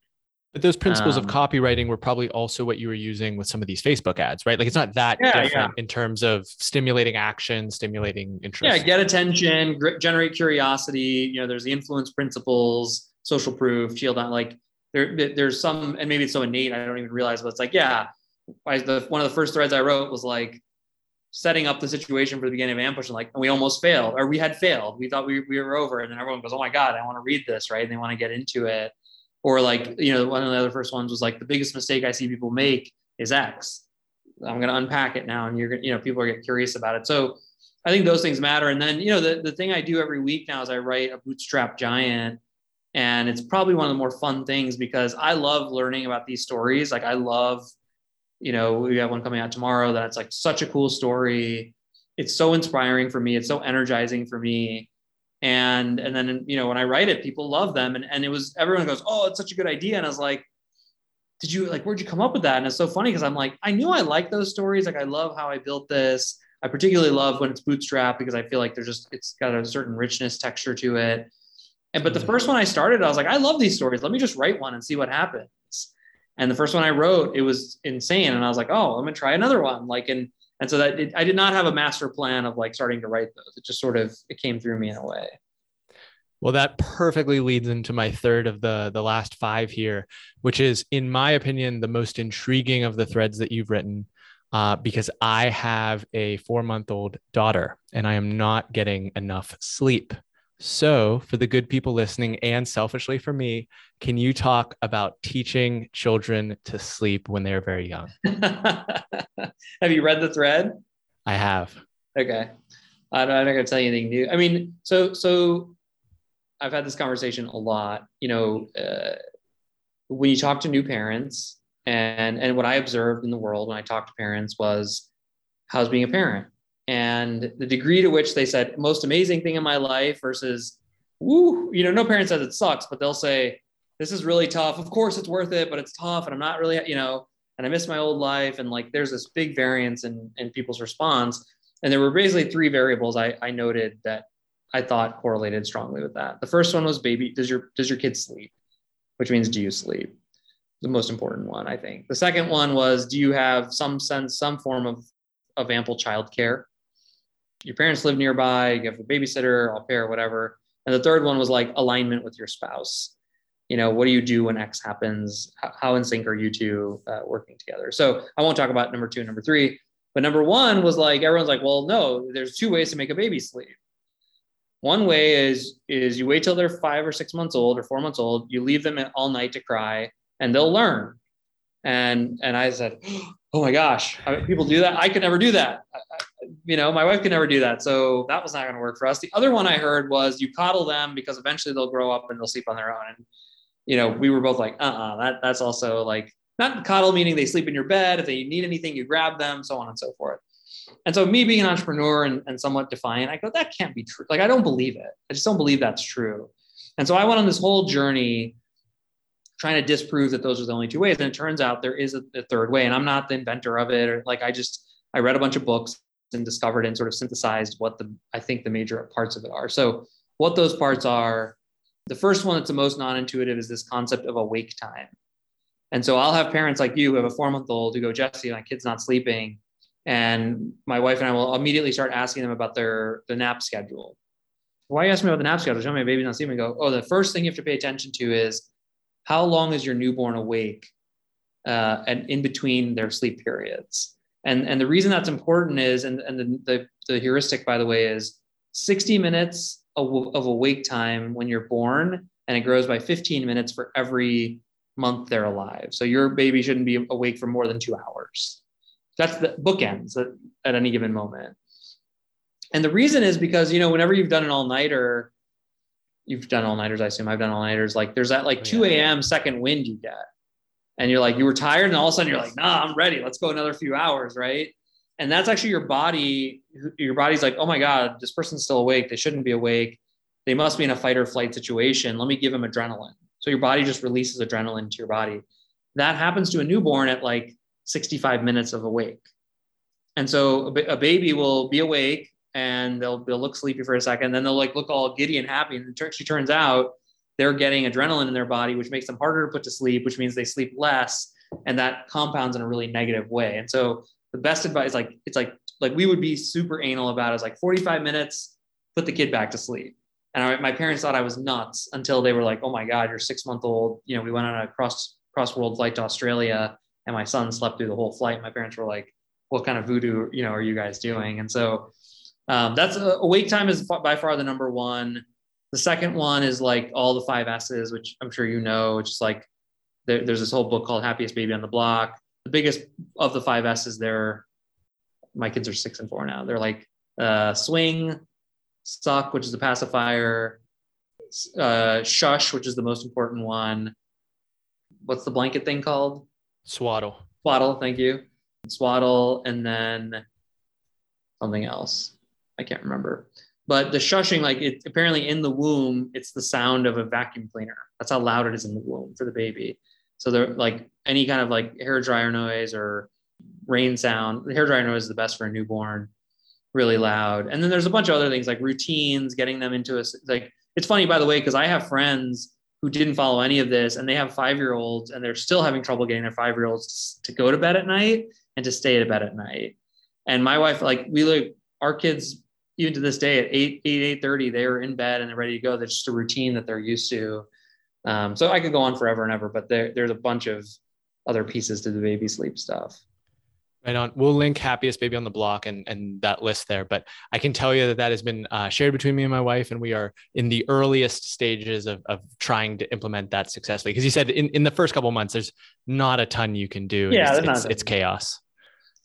Speaker 2: But those principles um, of copywriting were probably also what you were using with some of these Facebook ads, right? Like it's not that yeah, different yeah. in terms of stimulating action, stimulating interest.
Speaker 1: Yeah, get attention, generate curiosity. You know, there's the influence principles, social proof, shield on. Like there, there's some, and maybe it's so innate I don't even realize, but it's like, yeah, I, the, one of the first threads I wrote was like setting up the situation for the beginning of Ampush and like and we almost failed, or we had failed. We thought we, we were over, and then everyone goes, "Oh my god, I want to read this," right? And they want to get into it. Or like you know one of the other first ones was like the biggest mistake i see people make is x. I'm going to unpack it now and you're going to you know people are get curious about it. So i think those things matter. And then you know the, the thing i do every week now is i write a bootstrap giant and it's probably one of the more fun things because i love learning about these stories. Like i love you know we have one coming out tomorrow that's like such a cool story. It's so inspiring for me. It's so energizing for me. And and then you know when i write it people love them. And, and it was everyone goes oh it's such a good idea. And i was like did you like where'd you come up with that? And it's so funny because i'm like i knew i like those stories. Like i love how i built this. I particularly love when it's bootstrap because i feel like there's just it's got a certain richness texture to it. And but the mm-hmm. first one i started i was like i love these stories. Let me just write one and see what happens and the first one i wrote it was insane and i was like oh i'm gonna try another one like and and so that it, I did not have a master plan of like starting to write those. It just sort of it came through me in a way.
Speaker 2: Well, that perfectly leads into my third of the the last five here, which is, in my opinion, the most intriguing of the threads that you've written, uh, because I have a four month old daughter and I am not getting enough sleep. So, for the good people listening, and selfishly for me, can you talk about teaching children to sleep when they're very young? [LAUGHS]
Speaker 1: Have you read the thread?
Speaker 2: I have.
Speaker 1: Okay. I'm not going to tell you anything new. I mean, so so I've had this conversation a lot. You know, uh, when you talk to new parents, and and what I observed in the world when I talked to parents was, how's being a parent, and the degree to which they said most amazing thing in my life versus, woo, you know, no parent says it sucks, but they'll say this is really tough. Of course, it's worth it, but it's tough, and I'm not really, you know, and I miss my old life, and like there's this big variance in in people's response and there were basically three variables I, I noted that I thought correlated strongly with that. The first one was baby, does your does your kid sleep? Which means do you sleep? The most important one, I think. The second one was do you have some sense, some form of, of ample childcare? Your parents live nearby, you have a babysitter, au pair, whatever. And the third one was like alignment with your spouse. You know, what do you do when X happens? How in sync are you two uh, working together? So I won't talk about number two number three. But number one was like everyone's like, well, no, there's two ways to make a baby sleep. One way is is you wait till they're five or six months old or four months old, you leave them all night to cry, and they'll learn. And and I said, oh my gosh, people do that. I could never do that. You know, my wife could never do that. So that was not going to work for us. The other one I heard was you coddle them because eventually they'll grow up and they'll sleep on their own. And you know, we were both like, uh-uh, that that's also like not coddle meaning they sleep in your bed. If they need anything, you grab them, so on and so forth. And so me being an entrepreneur and, and somewhat defiant, I go, that can't be true. Like, I don't believe it. I just don't believe that's true. And so I went on this whole journey trying to disprove that those are the only two ways. And it turns out there is a, a third way. And I'm not the inventor of it. Or like I just I read a bunch of books and discovered and sort of synthesized what the I think the major parts of it are. So what those parts are, the first one that's the most non-intuitive is this concept of awake time. And so I'll have parents like you who have a four month old who go, Jesse, my kid's not sleeping. And my wife and I will immediately start asking them about their the nap schedule. Why you ask me about the nap schedule? Tell me my baby's not sleeping. go, oh, the first thing you have to pay attention to is how long is your newborn awake uh, and in between their sleep periods. And, and the reason that's important is, and, and the, the, the heuristic, by the way, is 60 minutes of, awake time when you're born, and it grows by 15 minutes for every month they're alive. So your baby shouldn't be awake for more than two hours. That's the bookends at, at any given moment. And the reason is because, you know, whenever you've done an all nighter, you've done all nighters, I assume I've done all nighters, like there's that like 2 a.m. second wind you get. And you're like, you were tired, and all of a sudden you're like, nah, I'm ready. Let's go another few hours, right? And that's actually your body, your body's like, oh my God, this person's still awake. They shouldn't be awake. They must be in a fight or flight situation. Let me give them adrenaline. So your body just releases adrenaline to your body. That happens to a newborn at like 65 minutes of awake. And so a, baby will be awake and they'll, they'll look sleepy for a second. Then they'll like look all giddy and happy. And it actually turns out they're getting adrenaline in their body, which makes them harder to put to sleep, which means they sleep less. And that compounds in a really negative way. And so the best advice, like it's like like we would be super anal about is like 45 minutes, put the kid back to sleep. And I, my parents thought I was nuts until they were like, "Oh my God, you're six month old." You know, we went on a cross cross world flight to Australia, and my son slept through the whole flight. My parents were like, "What kind of voodoo, you know, are you guys doing?" And so um, that's uh, awake time is by far the number one. The second one is like all the five S's, which I'm sure you know. It's just like there, there's this whole book called Happiest Baby on the Block. The biggest of the five S's, there. My kids are six and four now. They're like uh, swing, suck, which is the pacifier, uh, shush, which is the most important one. What's the blanket thing called?
Speaker 2: Swaddle.
Speaker 1: Swaddle, thank you. Swaddle, and then something else. I can't remember. But the shushing, like it apparently in the womb, it's the sound of a vacuum cleaner. That's how loud it is in the womb for the baby. So they're like any kind of like hair dryer noise or rain sound. The hair dryer noise is the best for a newborn really loud. And then there's a bunch of other things like routines, getting them into a like it's funny by the way because I have friends who didn't follow any of this and they have 5-year-olds and they're still having trouble getting their 5-year-olds to go to bed at night and to stay to bed at night. And my wife like we like our kids even to this day at 8 8 8 30 they are in bed and they're ready to go. That's just a routine that they're used to. Um, so I could go on forever and ever, but there, there's a bunch of other pieces to the baby sleep stuff.
Speaker 2: Right on. We'll link happiest baby on the block and, and that list there. But I can tell you that that has been uh, shared between me and my wife, and we are in the earliest stages of, of trying to implement that successfully. Because you said in, in the first couple months, there's not a ton you can do.
Speaker 1: Yeah,
Speaker 2: it's, it's, it's, chaos.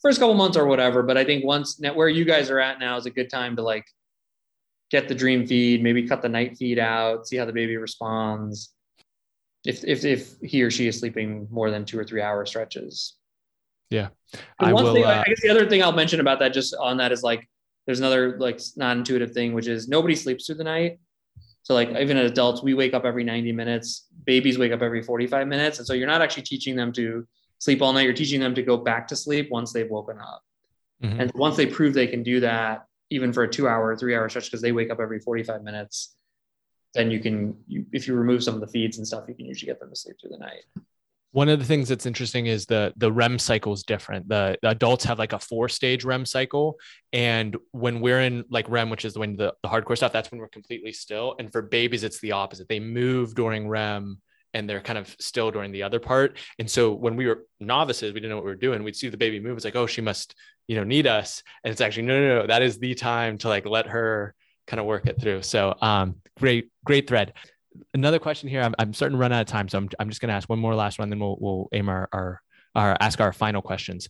Speaker 1: First couple months or whatever. But I think once where you guys are at now is a good time to like get the dream feed, maybe cut the night feed out, see how the baby responds. If if if he or she is sleeping more than two or three hour stretches.
Speaker 2: Yeah.
Speaker 1: I, will, thing, uh, I guess the other thing I'll mention about that just on that is like there's another like non-intuitive thing, which is nobody sleeps through the night. So like even as adults, we wake up every 90 minutes. Babies wake up every 45 minutes. And so you're not actually teaching them to sleep all night. You're teaching them to go back to sleep once they've woken up. Mm-hmm. And once they prove they can do that, even for a two hour, three hour stretch, because they wake up every 45 minutes, then you can, you, if you remove some of the feeds and stuff, you can usually get them to sleep through the night.
Speaker 2: One of the things that's interesting is the the REM cycle is different. The, the, adults have like a four stage REM cycle, and when we're in like REM, which is when the, the hardcore stuff, that's when we're completely still. And for babies, it's the opposite. They move during REM and they're kind of still during the other part. And so when we were novices, we didn't know what we were doing. We'd see the baby move. It's like, oh, she must, you know, need us. And it's actually no, no, no. That is the time to like let her kind of work it through. So um, great, great thread another question here. I'm, I'm starting to run out of time, so I'm, I'm just going to ask one more last one, then we'll we'll aim our, our our ask our final questions.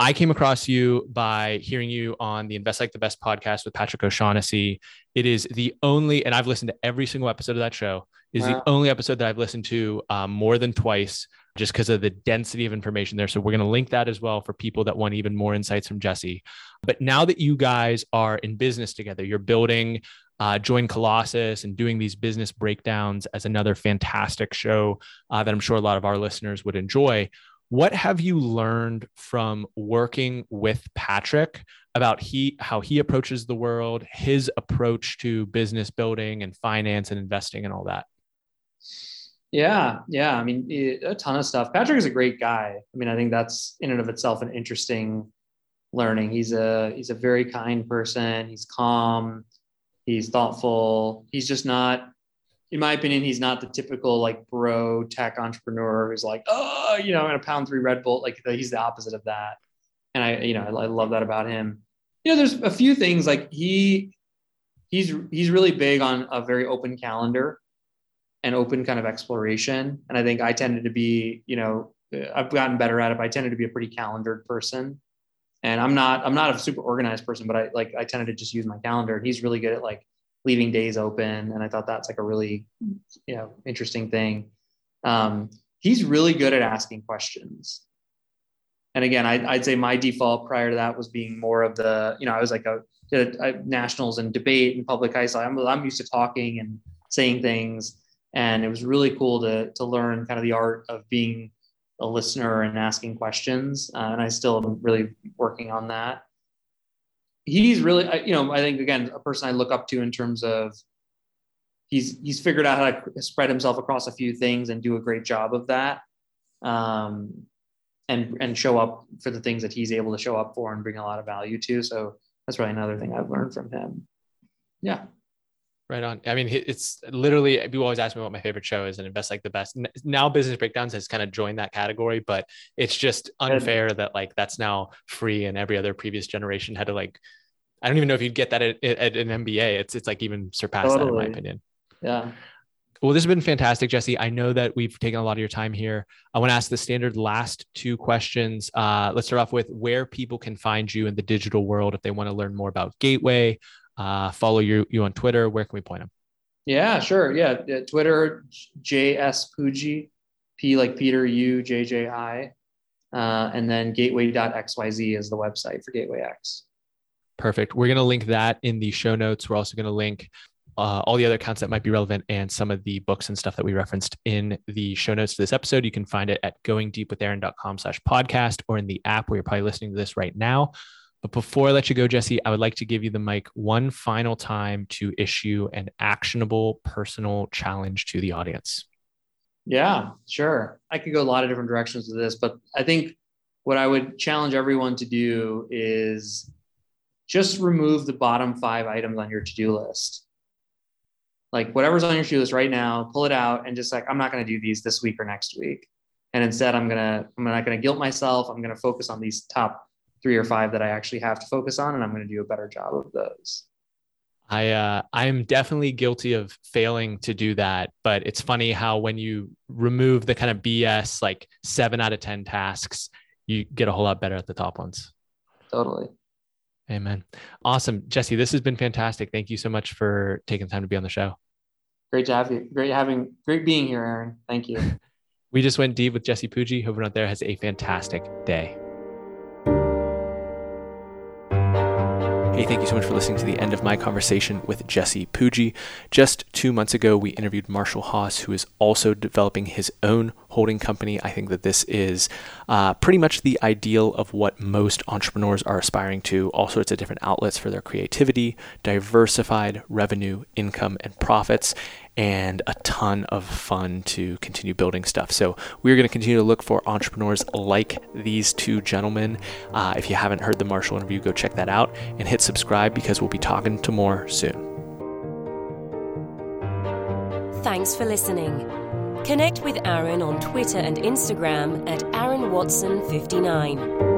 Speaker 2: I came across you by hearing you on the Invest Like the Best podcast with Patrick O'Shaughnessy. It is the only, and I've listened to every single episode of that show. Is wow. the only episode that I've listened to um, more than twice, just because of the density of information there. So we're going to link that as well for people that want even more insights from Jesse. But now that you guys are in business together, you're building uh, join Colossus and doing these business breakdowns as another fantastic show uh, that I'm sure a lot of our listeners would enjoy. What have you learned from working with Patrick about he how he approaches the world, his approach to business building and finance and investing and all that?
Speaker 1: Yeah, yeah. I mean, eh, a ton of stuff. Patrick is a great guy. I mean, I think that's in and of itself an interesting learning. He's a he's a very kind person. He's calm He's thoughtful. He's just not, in my opinion, he's not the typical like bro tech entrepreneur who's like, oh, you know, I'm gonna pound three Red Bull. Like he's the opposite of that. And I, you know, I, I love that about him. You know, there's a few things like he, he's he's really big on a very open calendar and open kind of exploration. And I think I tended to be, you know, I've gotten better at it, but I tended to be a pretty calendared person and i'm not i'm not a super organized person but i like i tended to just use my calendar and he's really good at like leaving days open. And i thought that's like a really you know interesting thing. Um, he's really good at asking questions. And again I, would say my default prior to that was being more of the you know i was like a, a, a nationals and debate and public high school. I'm, I'm used to talking and saying things. And it was really cool to to learn kind of the art of being a listener and asking questions. Uh, and I still am really working on that. He's really, you know, I think again, a person I look up to in terms of he's he's figured out how to spread himself across a few things and do a great job of that. Um, and and show up for the things that he's able to show up for and bring a lot of value to. So that's probably another thing I've learned from him. Yeah.
Speaker 2: Right on. I mean, it's literally people always ask me what my favorite show is and invest like the best. Now, business breakdowns has kind of joined that category, but it's just unfair that like that's now free and every other previous generation had to like. I don't even know if you'd get that at, at an MBA. It's it's like even surpassed totally. that in my opinion.
Speaker 1: Yeah.
Speaker 2: Well, this has been fantastic, Jesse. I know that we've taken a lot of your time here. I want to ask the standard last two questions. Uh, let's start off with where people can find you in the digital world if they want to learn more about Gateway, uh, follow you you on Twitter, where can we point them?
Speaker 1: Yeah, sure. Yeah, Twitter JS Pujji, P like Peter, U J J I, uh, and then gateway.xyz is the website for Gateway X.
Speaker 2: Perfect. We're going to link that in the show notes. We're also going to link uh, all the other accounts that might be relevant and some of the books and stuff that we referenced in the show notes to this episode. You can find it at goingdeepwithaaron.com slash podcast or in the app where you're probably listening to this right now. But before I let you go, Jesse, I would like to give you the mic one final time to issue an actionable personal challenge to the audience.
Speaker 1: Yeah, sure. I could go a lot of different directions with this, but I think what I would challenge everyone to do is just remove the bottom five items on your to do list. Like whatever's on your to do list right now, pull it out and just like, I'm not going to do these this week or next week. And instead, I'm going to, I'm not going to guilt myself. I'm going to focus on these top three or five that I actually have to focus on, and I'm going to do a better job of those.
Speaker 2: I uh, I am definitely guilty of failing to do that, but it's funny how when you remove the kind of BS like seven out of ten tasks, you get a whole lot better at the top ones.
Speaker 1: Totally.
Speaker 2: Amen. Awesome. Jesse, this has been fantastic. Thank you so much for taking time to be on the show.
Speaker 1: Great to have you. Great having, great being here, Aaron. Thank you. [LAUGHS]
Speaker 2: we just went deep with Jesse Pujji. Hope everyone out there has a fantastic day. Hey, thank you so much for listening to the end of my conversation with Jesse Pujji. Just two months ago, we interviewed Marshall Haas, who is also developing his own holding company. I think that this is uh, pretty much the ideal of what most entrepreneurs are aspiring to all sorts of different outlets for their creativity, diversified revenue, income, and profits and a ton of fun to continue building stuff. So we're going to continue to look for entrepreneurs like these two gentlemen. Uh, if you haven't heard the Marshall interview, go check that out and hit subscribe because we'll be talking to more soon.
Speaker 3: Thanks for listening. Connect with Aaron on Twitter and Instagram at Aaron Watson 59.